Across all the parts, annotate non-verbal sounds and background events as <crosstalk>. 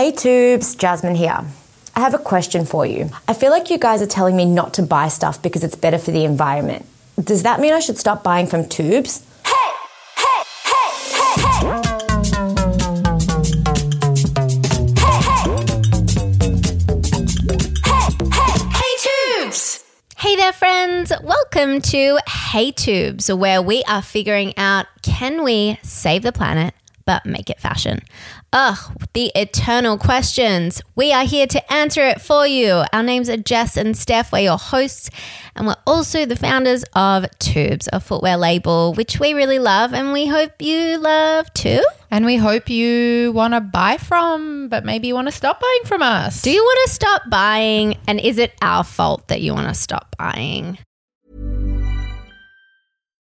Hey Twoobs, Jasmine here. I have a question for you. I feel like you guys are telling me not to buy stuff because it's better for the environment. Does that mean I should stop buying from Twoobs? Hey! Hey! Hey! Hey! Hey! Hey hey. Hey, hey, hey Twoobs! Hey there, friends. Welcome to Hey Twoobs, where we are figuring out can we save the planet but make it fashion? Ugh, the eternal questions. We are here to answer it for you. Our names are Jess and Steph. We're your hosts, and we're also the founders of Twoobs, a footwear label, which we really love and we hope you love too. And we hope you want to buy from, but maybe you want to stop buying from us. Do you want to stop buying? And is it our fault that you want to stop buying?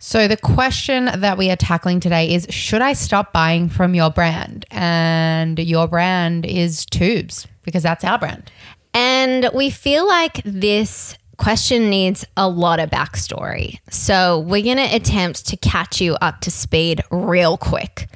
So, the question that we are tackling today is Should I stop buying from your brand? And your brand is Twoobs because that's our brand. And we feel like this question needs a lot of backstory. So we're going to attempt to catch you up to speed real quick.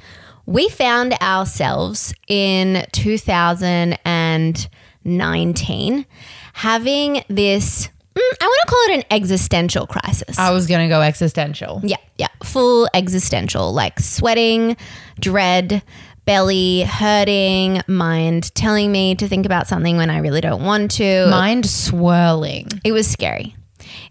We found ourselves in 2019 having this, mm, I want to call it an existential crisis. I was going to go existential. Yeah, yeah. Full existential, like sweating, dread, belly hurting, mind telling me to think about something when I really don't want to. Mind swirling. It was scary.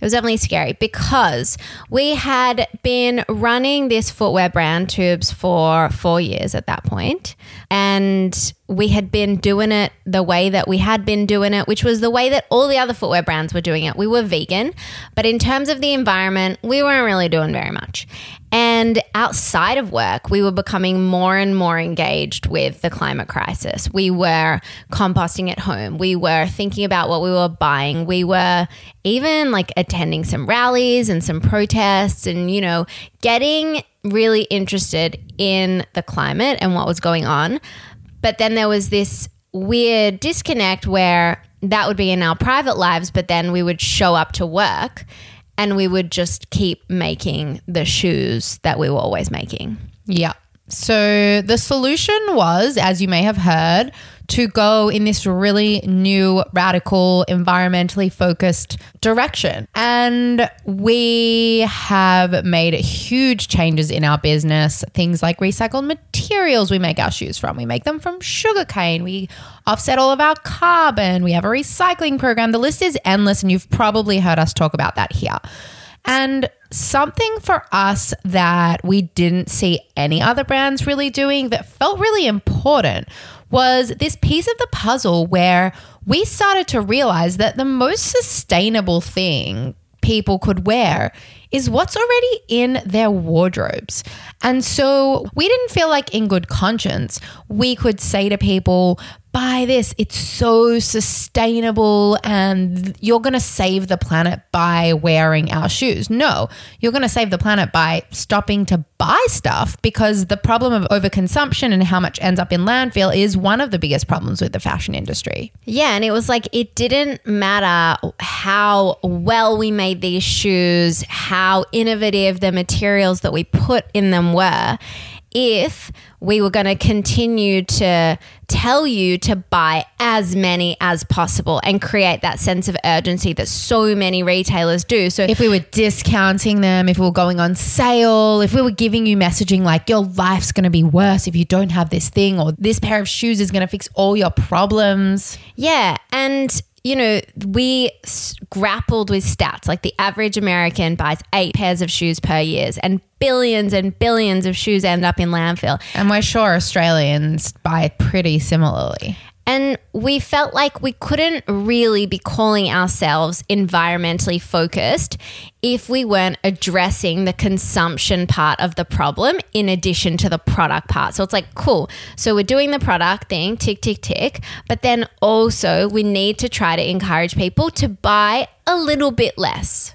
It was definitely scary because we had been running this footwear brand Twoobs for four years at that point, and we had been doing it the way that we had been doing it, which was the way that all the other footwear brands were doing it. We were vegan, but in terms of the environment, we weren't really doing very much. And outside of work, we were becoming more and more engaged with the climate crisis. We were composting at home. We were thinking about what we were buying. We were even like attending some rallies and some protests and, you know, getting really interested in the climate and what was going on. But then there was this weird disconnect where that would be in our private lives, but then we would show up to work and we would just keep making the shoes that we were always making. Yeah. So the solution was, as you may have heard, to go in this really new, radical, environmentally focused direction. And we have made huge changes in our business. Things like recycled materials we make our shoes from. We make them from sugarcane. We offset all of our carbon. We have a recycling program. The list is endless, and you've probably heard us talk about that here. And something for us that we didn't see any other brands really doing that felt really important was this piece of the puzzle where we started to realize that the most sustainable thing people could wear is what's already in their wardrobes. And so we didn't feel like, in good conscience, we could say to people, buy this. It's so sustainable and you're going to save the planet by wearing our shoes. No, you're going to save the planet by stopping to buy stuff because the problem of overconsumption and how much ends up in landfill is one of the biggest problems with the fashion industry. Yeah, and it was like it didn't matter how well we made these shoes, how innovative the materials that we put in them were if we were going to continue to tell you to buy as many as possible and create that sense of urgency that so many retailers do. So If we were discounting them, if we were going on sale, if we were giving you messaging like your life's going to be worse if you don't have this thing, or this pair of shoes is going to fix all your problems. Yeah, and you know, we s- grappled with stats. Like the average American buys eight pairs of shoes per year, and billions and billions of shoes end up in landfill. And we're sure Australians buy pretty similarly. And we felt like we couldn't really be calling ourselves environmentally focused if we weren't addressing the consumption part of the problem in addition to the product part. So it's like, cool. So we're doing the product thing, tick, tick, tick. But then also, we need to try to encourage people to buy a little bit less.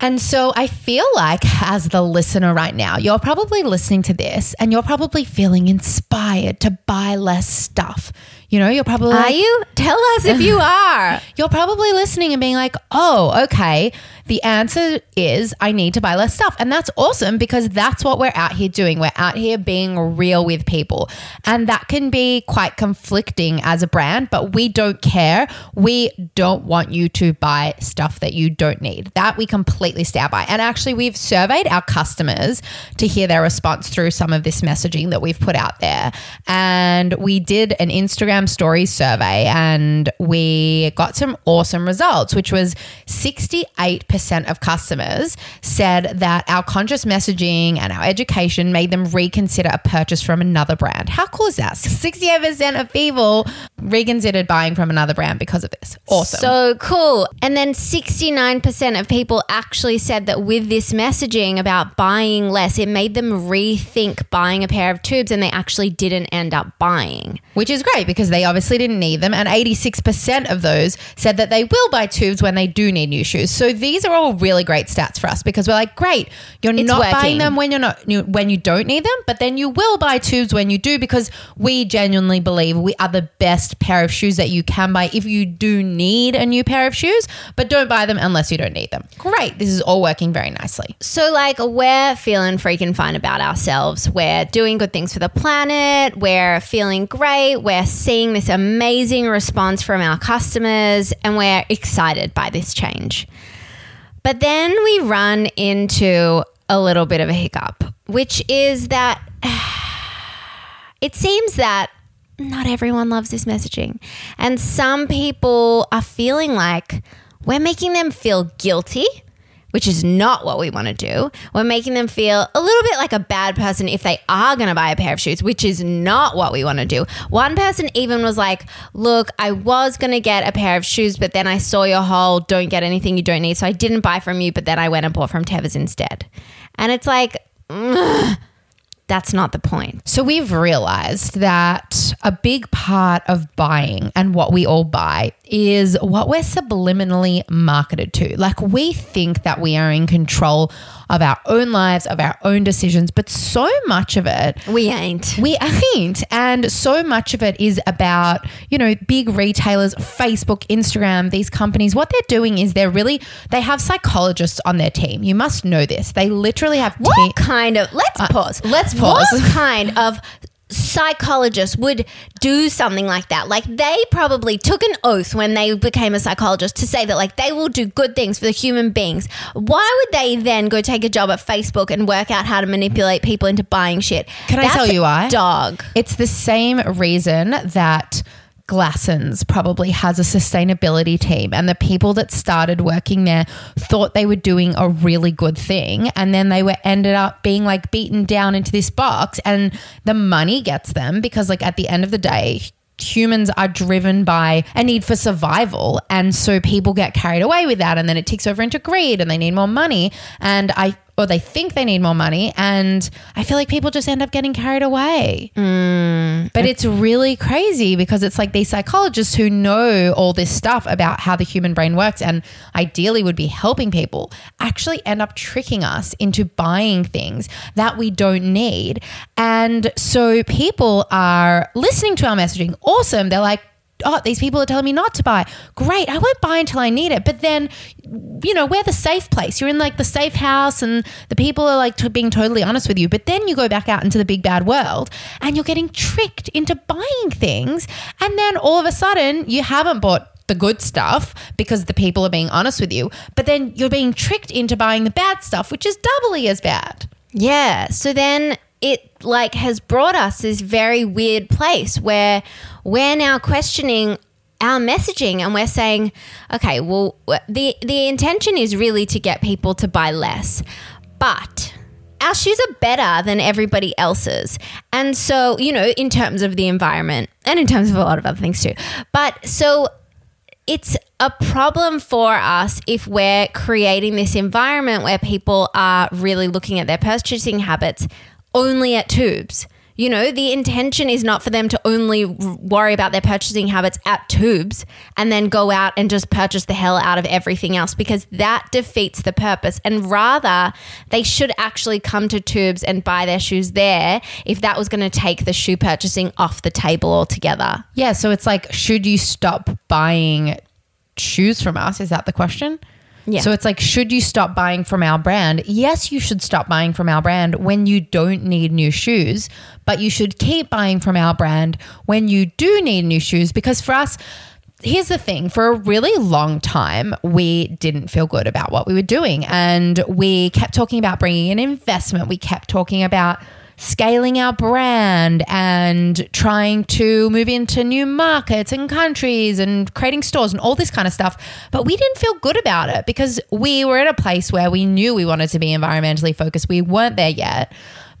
And so I feel like, as the listener right now, you're probably listening to this and you're probably feeling inspired to buy less stuff. You know, you're probably Are like, you? Tell us if you <laughs> are. you're probably listening and being like, oh, okay. The answer is I need to buy less stuff. And that's awesome because that's what we're out here doing. We're out here being real with people. And that can be quite conflicting as a brand, but we don't care. We don't want you to buy stuff that you don't need. That we completely stand by. And actually, we've surveyed our customers to hear their response through some of this messaging that we've put out there. And we did an Instagram stories survey and we got some awesome results, which was 68% of customers said that our conscious messaging and our education made them reconsider a purchase from another brand. How cool is that? 68% of people reconsidered buying from another brand because of this. Awesome. So cool. And then 69% of people actually said that with this messaging about buying less, it made them rethink buying a pair of Twoobs and they actually didn't end up buying. which is great because they obviously didn't need them. And 86% of those said that they will buy Twoobs when they do need new shoes. So these are all really great stats for us because we're like, great, you're It's not working. buying them when you're not you, when you don't need them, but then you will buy Twoobs when you do because we genuinely believe we are the best pair of shoes that you can buy if you do need a new pair of shoes, but don't buy them unless you don't need them. Great, this is all working very nicely. So, like, we're feeling freaking fine about ourselves. We're doing good things for the planet. We're feeling great. We're seeing this amazing response from our customers, and we're excited by this change. But then we run into a little bit of a hiccup, which is that <sighs> it seems that not everyone loves this messaging. And some people are feeling like we're making them feel guilty, which is not what we want to do. We're making them feel a little bit like a bad person if they are going to buy a pair of shoes, which is not what we want to do. One person even was like, Look, I was going to get a pair of shoes, but then I saw your whole don't get anything you don't need. So I didn't buy from you, but then I went and bought from Tevas instead. And it's like, that's not the point. So we've realized that a big part of buying and what we all buy is what we're subliminally marketed to. Like we think that we are in control of our own lives, of our own decisions, but so much of it We ain't. we ain't. And so much of it is about, you know, big retailers, Facebook, Instagram, these companies. What they're doing is they're really, they have psychologists on their team. You must know this. They literally have What te- kind of let's uh, pause. let's pause. What kind of psychologist would do something like that? Like they probably took an oath when they became a psychologist to say that like they will do good things for the human beings. Why would they then go take a job at Facebook and work out how to manipulate people into buying shit? Can I tell you why? Dog. It's the same reason that Glassons probably has a sustainability team, and the people that started working there thought they were doing a really good thing, and then they were ended up being like beaten down into this box, and the money gets them because, like, at the end of the day, humans are driven by a need for survival and so people get carried away with that and then it ticks over into greed and they need more money and i or they think they need more money and i feel like people just end up getting carried away mm, but it's really crazy because it's like these psychologists who know all this stuff about how the human brain works and ideally would be helping people actually end up tricking us into buying things that we don't need. And so people are listening to our messaging. Awesome. They're like, oh, these people are telling me not to buy. Great. I won't buy until I need it. But then, you know, we're the safe place. You're in like the safe house and the people are like t- being totally honest with you. But then you go back out into the big bad world and you're getting tricked into buying things. And then all of a sudden, you haven't bought the good stuff because the people are being honest with you. But then you're being tricked into buying the bad stuff, which is doubly as bad. Yeah. So then it like has brought us this very weird place where we're now questioning our messaging and we're saying, okay, well the the intention is really to get people to buy less. But our shoes are better than everybody else's. And so, you know, in terms of the environment and in terms of a lot of other things too. But so it's a problem for us if we're creating this environment where people are really looking at their purchasing habits only at Twoobs. You know, the intention is not for them to only worry about their purchasing habits at Twoobs and then go out and just purchase the hell out of everything else because that defeats the purpose. And rather, they should actually come to Twoobs and buy their shoes there if that was going to take the shoe purchasing off the table altogether. Yeah, so it's like, should you stop buying shoes from us? Is that the question? Yeah. So it's like, should you stop buying from our brand? Yes, you should stop buying from our brand when you don't need new shoes, but you should keep buying from our brand when you do need new shoes because for us, Here's the thing for a really long time, we didn't feel good about what we were doing. And we kept talking about bringing in investment. We kept talking about scaling our brand and trying to move into new markets and countries and creating stores and all this kind of stuff. But we didn't feel good about it because we were at a place where we knew we wanted to be environmentally focused. We weren't there yet.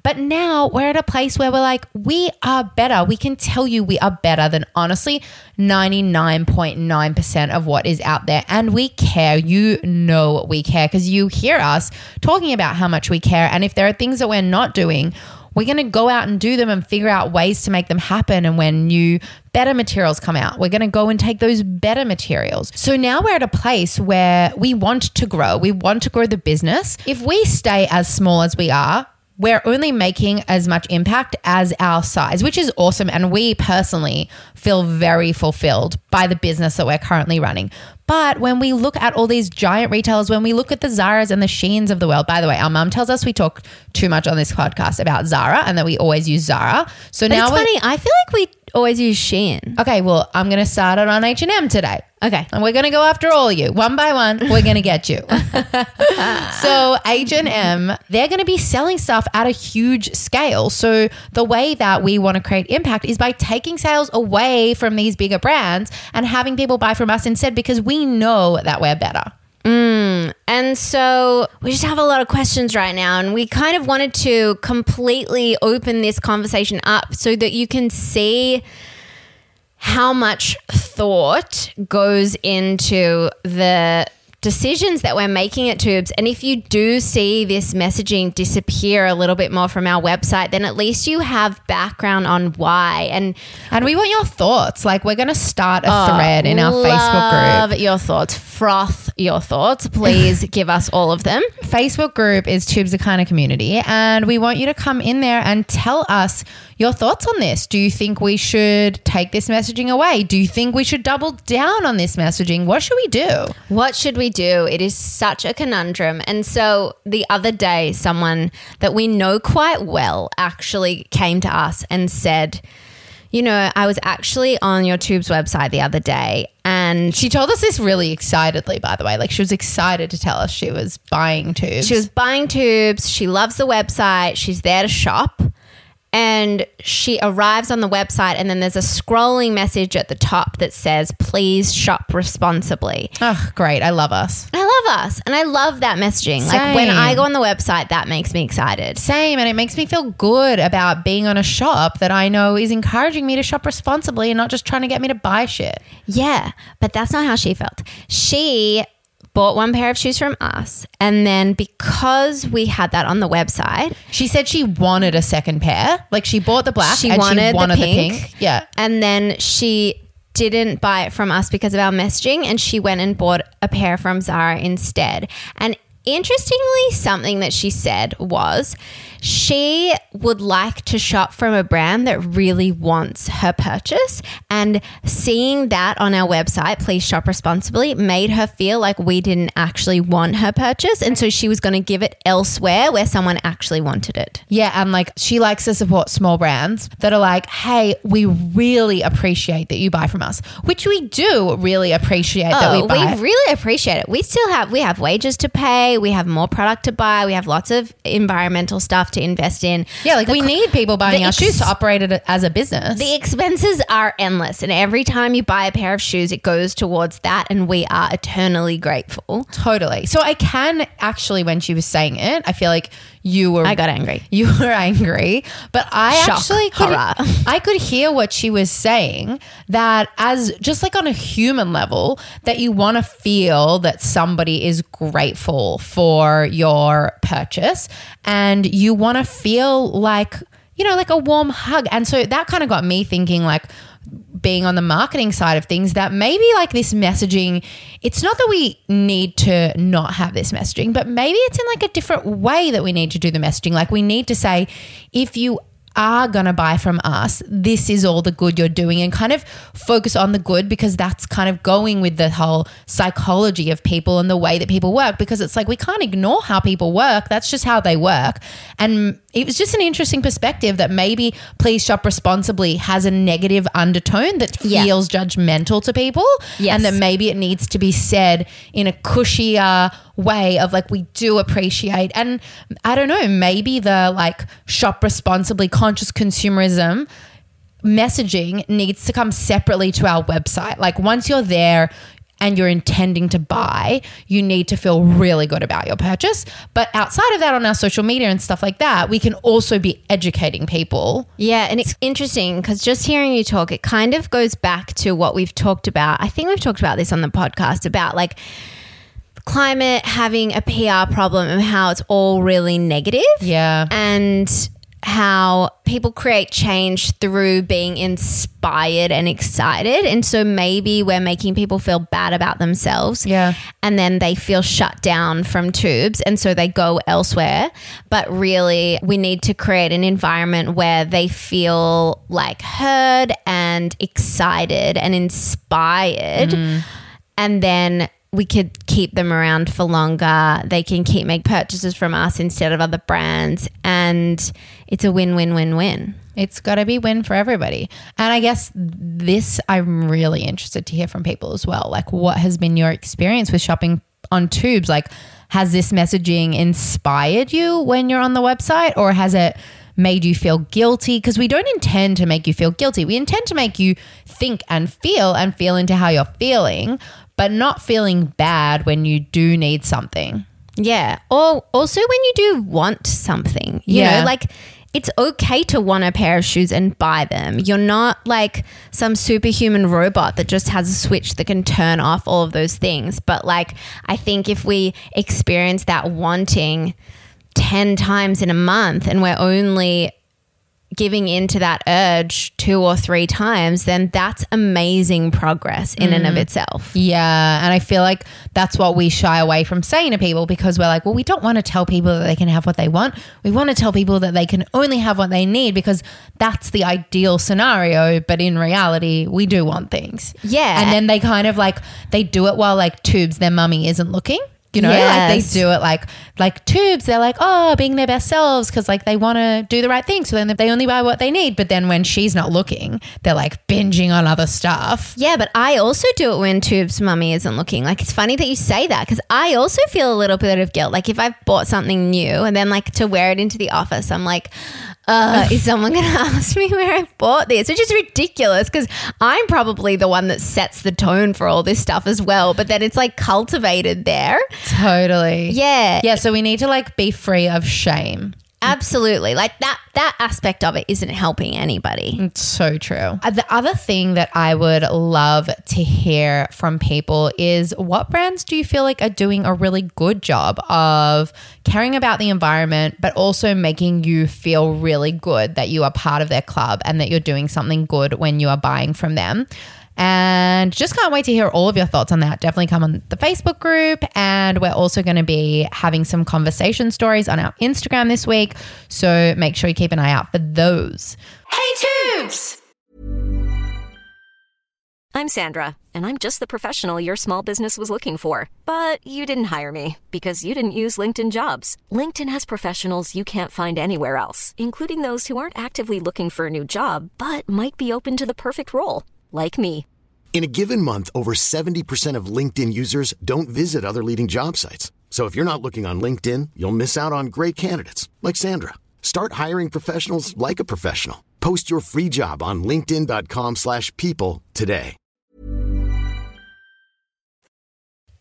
But now we're at a place where we're like, we are better. We can tell you we are better than honestly 99.9% of what is out there. And we care. You know we care because you hear us talking about how much we care. And if there are things that we're not doing, we're going to go out and do them and figure out ways to make them happen. And when new, better materials come out, we're going to go and take those better materials. So now we're at a place where we want to grow. We want to grow the business. If we stay as small as we are, we're only making as much impact as our size, which is awesome. And we personally feel very fulfilled by the business that we're currently running. But when we look at all these giant retailers, when we look at the Zaras and the Sheins of the world, by the way, our mum tells us we talk too much on this podcast about Zara and that we always use Zara. So But now it's funny, I feel like we always use Shein. Okay, well, I'm going to start it on H&M today. Okay. And we're going to go after all of you. One by one, we're going to get you. <laughs> so H&M, they're going to be selling stuff at a huge scale. So the way that we want to create impact is by taking sales away from these bigger brands and having people buy from us instead because we know that we're better. Mm. And so we just have a lot of questions right now, and we kind of wanted to completely open this conversation up so that you can see how much thought goes into the decisions that we're making at Twoobs. And if you do see this messaging disappear a little bit more from our website, then at least you have background on why. And And we want your thoughts. Like we're going to start a oh, thread in our Facebook group. Love your thoughts. Froth your thoughts. Please <laughs> give us all of them. Facebook group is Twoobs Akana Community, and we want you to come in there and tell us your thoughts on this. Do you think we should take this messaging away? Do you think we should double down on this messaging? What should we do? What should we do? It is such a conundrum. And so the other day, someone that we know quite well actually came to us and said, You know, I was actually on your Twoobs website the other day and She told us this really excitedly, by the way. Like she was excited to tell us she was buying Twoobs. She was buying Twoobs. She loves the website. She's there to shop. And she arrives on the website, and then there's a scrolling message at the top that says, Please shop responsibly. oh, great. I love us. I love us. And I love that messaging. Like when I go on the website, that makes me excited. Same. And it makes me feel good about being on a shop that I know is encouraging me to shop responsibly and not just trying to get me to buy shit. Yeah, but that's not how she felt. She bought one pair of shoes from us. And then because we had that on the website, She said she wanted a second pair. Like she bought the black she and wanted, she wanted the, pink. Yeah. And then she didn't buy it from us because of our messaging and she went and bought a pair from Zara instead. And interestingly, something that she said was she would like to shop from a brand that really wants her purchase. And seeing that on our website, please shop responsibly, made her feel like we didn't actually want her purchase. And so she was going to give it elsewhere where someone actually wanted it. Yeah, and like she likes to support small brands that are like, hey, we really appreciate that you buy from us, which we do really appreciate that we oh, buy. Oh, really appreciate it. We still have we have wages to pay, we have more product to buy, we have lots of environmental stuff to invest in. yeah, like The we co- need people buying our ex- shoes to operate it as a business. The expenses are endless, and every time you buy a pair of shoes, it goes towards that, and we are eternally grateful. Totally. So I can actually, when she was saying it, I feel like you were I got angry. <laughs> You were angry, but I Shock, actually could, horror. <laughs> I could hear what she was saying that as just like on a human level that you want to feel that somebody is grateful for your purchase and you want to feel like you know like a warm hug and so that kind of got me thinking like being on the marketing side of things that maybe like this messaging it's not that we need to not have this messaging but maybe it's in like a different way that we need to do the messaging. Like we need to say if you are going to buy from us, this is all the good you're doing, and kind of focus on the good because that's kind of going with the whole psychology of people and the way that people work. Because it's like we can't ignore how people work, that's just how they work. And it was just an interesting perspective that maybe Please Shop Responsibly has a negative undertone that Yeah. feels judgmental to people, Yes. and that maybe it needs to be said in a cushier way of like we do appreciate and i don't know maybe the like shop responsibly conscious consumerism messaging needs to come separately to our website like once you're there and you're intending to buy, you need to feel really good about your purchase. But outside of that, on our social media and stuff like that, we can also be educating people. Yeah, and it's interesting because just hearing you talk, it kind of goes back to what we've talked about. I think we've talked about this on the podcast about like climate having a PR problem and how it's all really negative. Yeah. And how people create change through being inspired and excited. And so maybe we're making people feel bad about themselves. Yeah. And then they feel shut down from Twoobs. And so they go elsewhere. But really, we need to create an environment where they feel like heard and excited and inspired. Mm-hmm. And then we could keep them around for longer. They can keep make purchases from us instead of other brands. And it's a win win win win. It's got to be win for everybody. And I guess this I'm really interested to hear from people as well. Like what has been your experience with shopping on Twoobs? Like has this messaging inspired you when you're on the website or has it made you feel guilty because we don't intend to make you feel guilty. We intend to make you think and feel and feel into how you're feeling, but not feeling bad when you do need something. Yeah. Or also when you do want something, you Yeah. know, like it's okay to want a pair of shoes and buy them. You're not like some superhuman robot that just has a switch that can turn off all of those things. But like, I think if we experience that wanting 10 times in a month and we're only giving into that urge two or three times, then that's amazing progress in and of mm. itself. Yeah. And I feel like that's what we shy away from saying to people because we're like, well, we don't want to tell people that they can have what they want. We want to tell people that they can only have what they need because that's the ideal scenario. But in reality, we do want things. Yeah. And then they kind of like, they do it while like Twoobs, their mummy isn't looking. You know, like they do it like like Twoobs. They're like, oh, being their best selves because like they want to do the right thing. So then they only buy what they need. But then when she's not looking, they're like binging on other stuff. Yeah, but I also do it when Tube's mummy isn't looking. Like, it's funny that you say that because I also feel a little bit of guilt. Like, if I've bought something new and then, like, to wear it into the office, I'm like, uh, is someone going <laughs> to ask me where I bought this? Which is ridiculous because I'm probably the one that sets the tone for all this stuff as well. But then it's like cultivated there. Totally. Yeah. Yeah, so we need to like be free of shame. Absolutely. Like, that, that aspect of it isn't helping anybody. It's so true. Uh, The other thing that I would love to hear from people is what brands do you feel like are doing a really good job of caring about the environment, but also making you feel really good that you are part of their club and that you're doing something good when you are buying from them? And just can't wait to hear all of your thoughts on that. Definitely come on the Facebook group. And we're also going to be having some conversation stories on our Instagram this week. So make sure you keep an eye out for those. Hey, Twoobs! I'm Sandra, and I'm just the professional your small business was looking for. But you didn't hire me because you didn't use LinkedIn jobs. LinkedIn has professionals you can't find anywhere else, including those who aren't actively looking for a new job but might be open to the perfect role, like me. In a given month, over 70% of LinkedIn users don't visit other leading job sites. So if you're not looking on LinkedIn, you'll miss out on great candidates like Sandra. Start hiring professionals like a professional. Post your free job on linkedin.com/people slash people today.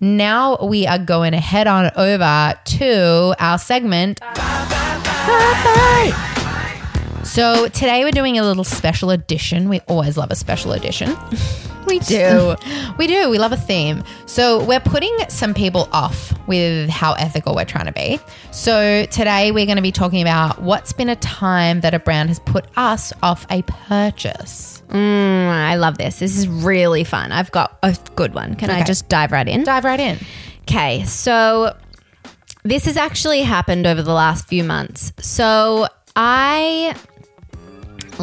Now we are going to head on over to our segment. So today we're doing a little special edition. We always love a special edition. <laughs> We do. We do. We love a theme. So we're putting some people off with how ethical we're trying to be. So today we're going to be talking about what's been a time that a brand has put us off a purchase. Mm, I love this. This is really fun. I've got a good one. Can I just dive right in? Dive right in. Okay, so this has actually happened over the last few months. So I,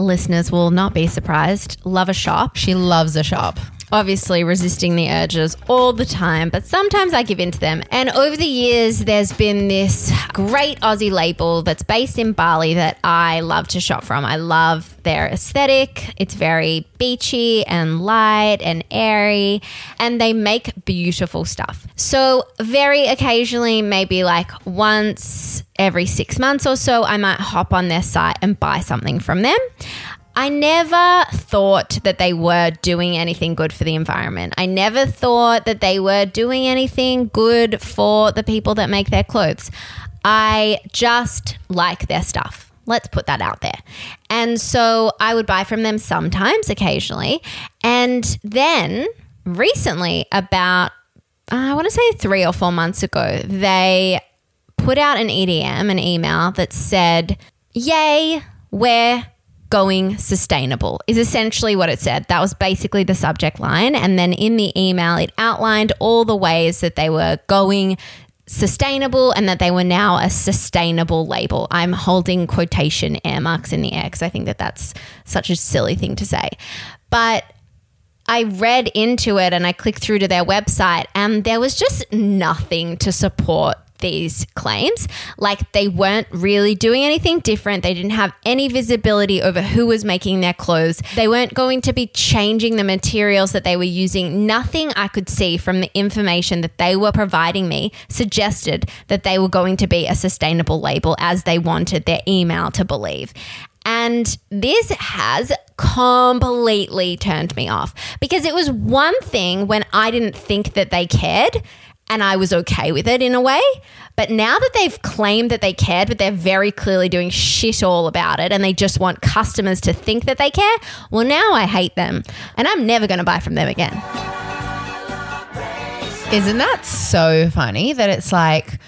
listeners will not be surprised, love a shop. She loves a shop. Obviously, resisting the urges all the time, but sometimes I give in to them. And over the years, there's been this great Aussie label that's based in Bali that I love to shop from. I love their aesthetic. It's very beachy and light and airy, and they make beautiful stuff. So, very occasionally, maybe like once every six months or so, I might hop on their site and buy something from them. I never thought that they were doing anything good for the environment. I never thought that they were doing anything good for the people that make their clothes. I just like their stuff. Let's put that out there. And so I would buy from them sometimes, occasionally. And then recently, about, uh, I want to say three or four months ago, they put out an EDM, an email that said, Yay, we're going sustainable, is essentially what it said. That was basically the subject line. And then in the email, it outlined all the ways that they were going sustainable and that they were now a sustainable label. I'm holding quotation air marks in the air because I think that that's such a silly thing to say. But I read into it and I clicked through to their website, and there was just nothing to support these claims. Like they weren't really doing anything different. They didn't have any visibility over who was making their clothes. They weren't going to be changing the materials that they were using. Nothing I could see from the information that they were providing me suggested that they were going to be a sustainable label as they wanted their email to believe. And this has completely turned me off because it was one thing when I didn't think that they cared and I was okay with it in a way. But now that they've claimed that they cared, but they're very clearly doing shit all about it and they just want customers to think that they care, well, now I hate them and I'm never going to buy from them again. Isn't that so funny that it's like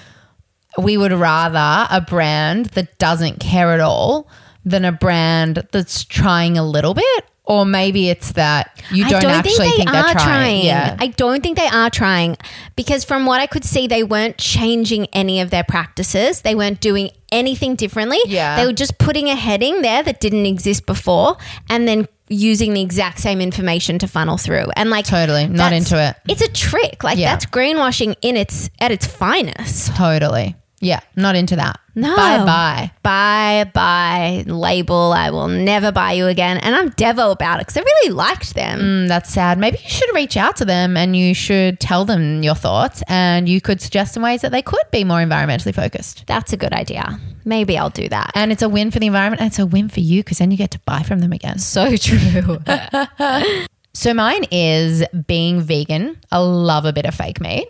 we would rather a brand that doesn't care at all than a brand that's trying a little bit? Or maybe it's that you don't, actually think, they're trying. Yeah. I don't think they are trying because from what I could see, they weren't changing any of their practices. They weren't doing anything differently. Yeah. They were just putting a heading there that didn't exist before and then using the exact same information to funnel through. And like Totally. Not into it. It's a trick. Like Yeah. that's greenwashing in its at its finest. totally. Yeah. Not into that. No. Bye bye. Bye bye label. I will never buy you again. And I'm Devo about it because I really liked them. Mm, that's sad. Maybe you should reach out to them and you should tell them your thoughts and you could suggest some ways that they could be more environmentally focused. That's a good idea. Maybe I'll do that. And it's a win for the environment and it's a win for you because then you get to buy from them again. So true. <laughs> <laughs> So mine is being vegan. I love a bit of fake meat.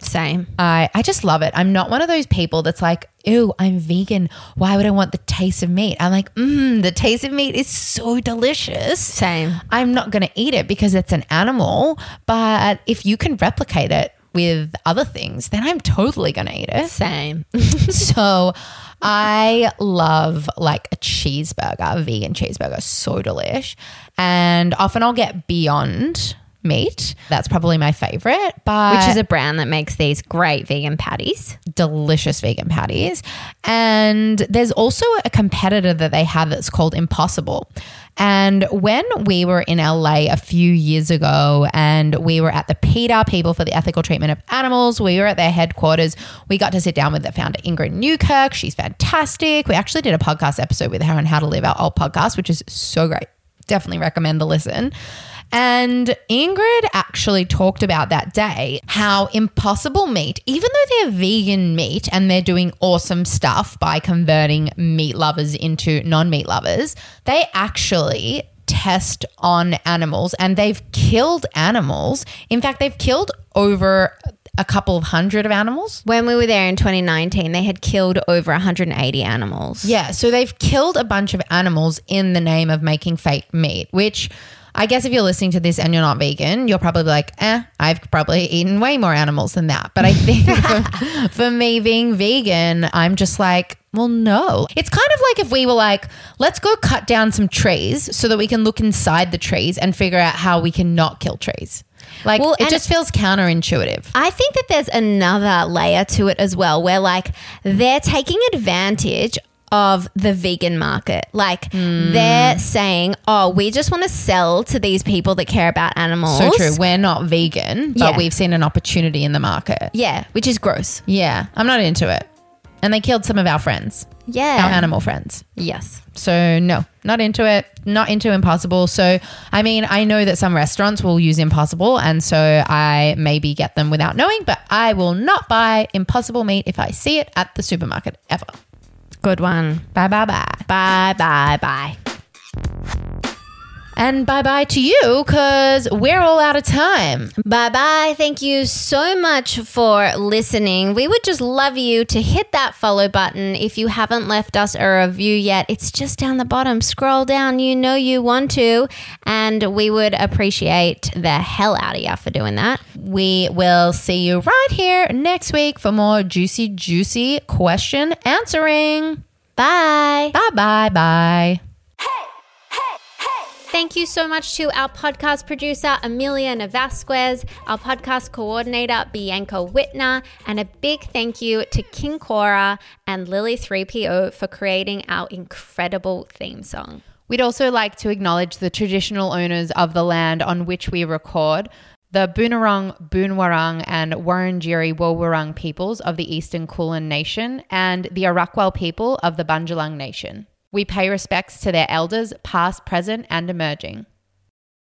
Same. I, I just love it. I'm not one of those people that's like, ew, I'm vegan. Why would I want the taste of meat? I'm like, mmm, the taste of meat is so delicious. Same. I'm not going to eat it because it's an animal. But if you can replicate it with other things, then I'm totally going to eat it. Same. <laughs> so <laughs> I love like a cheeseburger, a vegan cheeseburger, so delish. And often I'll get beyond meat. That's probably my favorite, but Which is a brand that makes these great vegan patties. delicious vegan patties. And there's also a competitor that they have that's called Impossible. And when we were in LA a few years ago and we were at the PETA, People for the Ethical Treatment of Animals, we were at their headquarters. We got to sit down with the founder, Ingrid Newkirk. She's fantastic. We actually did a podcast episode with her on how to live our old podcast, which is so great. Definitely recommend the listen. And Ingrid actually talked about that day how impossible meat, even though they're vegan meat and they're doing awesome stuff by converting meat lovers into non meat lovers, they actually test on animals and they've killed animals. In fact, they've killed over a couple of hundred of animals. When we were there in 2019, they had killed over 180 animals. Yeah, so they've killed a bunch of animals in the name of making fake meat, which I guess if you're listening to this and you're not vegan, you're probably like, eh, I've probably eaten way more animals than that. But I think <laughs> for, for me being vegan, I'm just like, well, no. It's kind of like if we were like, let's go cut down some trees so that we can look inside the trees and figure out how we can not kill trees. Like, Well, it just feels counterintuitive. I think that there's another layer to it as well, where like they're taking advantage of the vegan market. Like Hmm. they're saying, oh, we just want to sell to these people that care about animals. So true. We're not vegan, but Yeah. we've seen an opportunity in the market. Yeah, which is gross. Yeah, I'm not into it. And they killed some of our friends, Yeah. our animal friends. Yes. So no, not into it. Not into Impossible. So I mean, I know that some restaurants will use Impossible, and so I maybe get them without knowing. But I will not buy Impossible meat if I see it at the supermarket ever. Good one. Bye bye bye. Bye, bye, bye. And bye bye to you because we're all out of time. Bye bye. Thank you so much for listening. We would just love you to hit that follow button if you haven't left us a review yet. It's just down the bottom. Scroll down. You know you want to. And we would appreciate the hell out of you for doing that. We will see you right here next week for more juicy, juicy question answering. Bye. Bye bye bye. Thank you so much to our podcast producer, Amelia Navasquez, our podcast coordinator, Bianca Whitner, and a big thank you to King Cora and Lily3PO for creating our incredible theme song. We'd also like to acknowledge the traditional owners of the land on which we record, the Boonwurrung, Boonwurrung, and Wurundjeri Woiwurrung peoples of the Eastern Kulin Nation, and the Arakwal people of the Bundjalung Nation. We pay respects to their elders, past, present, and emerging.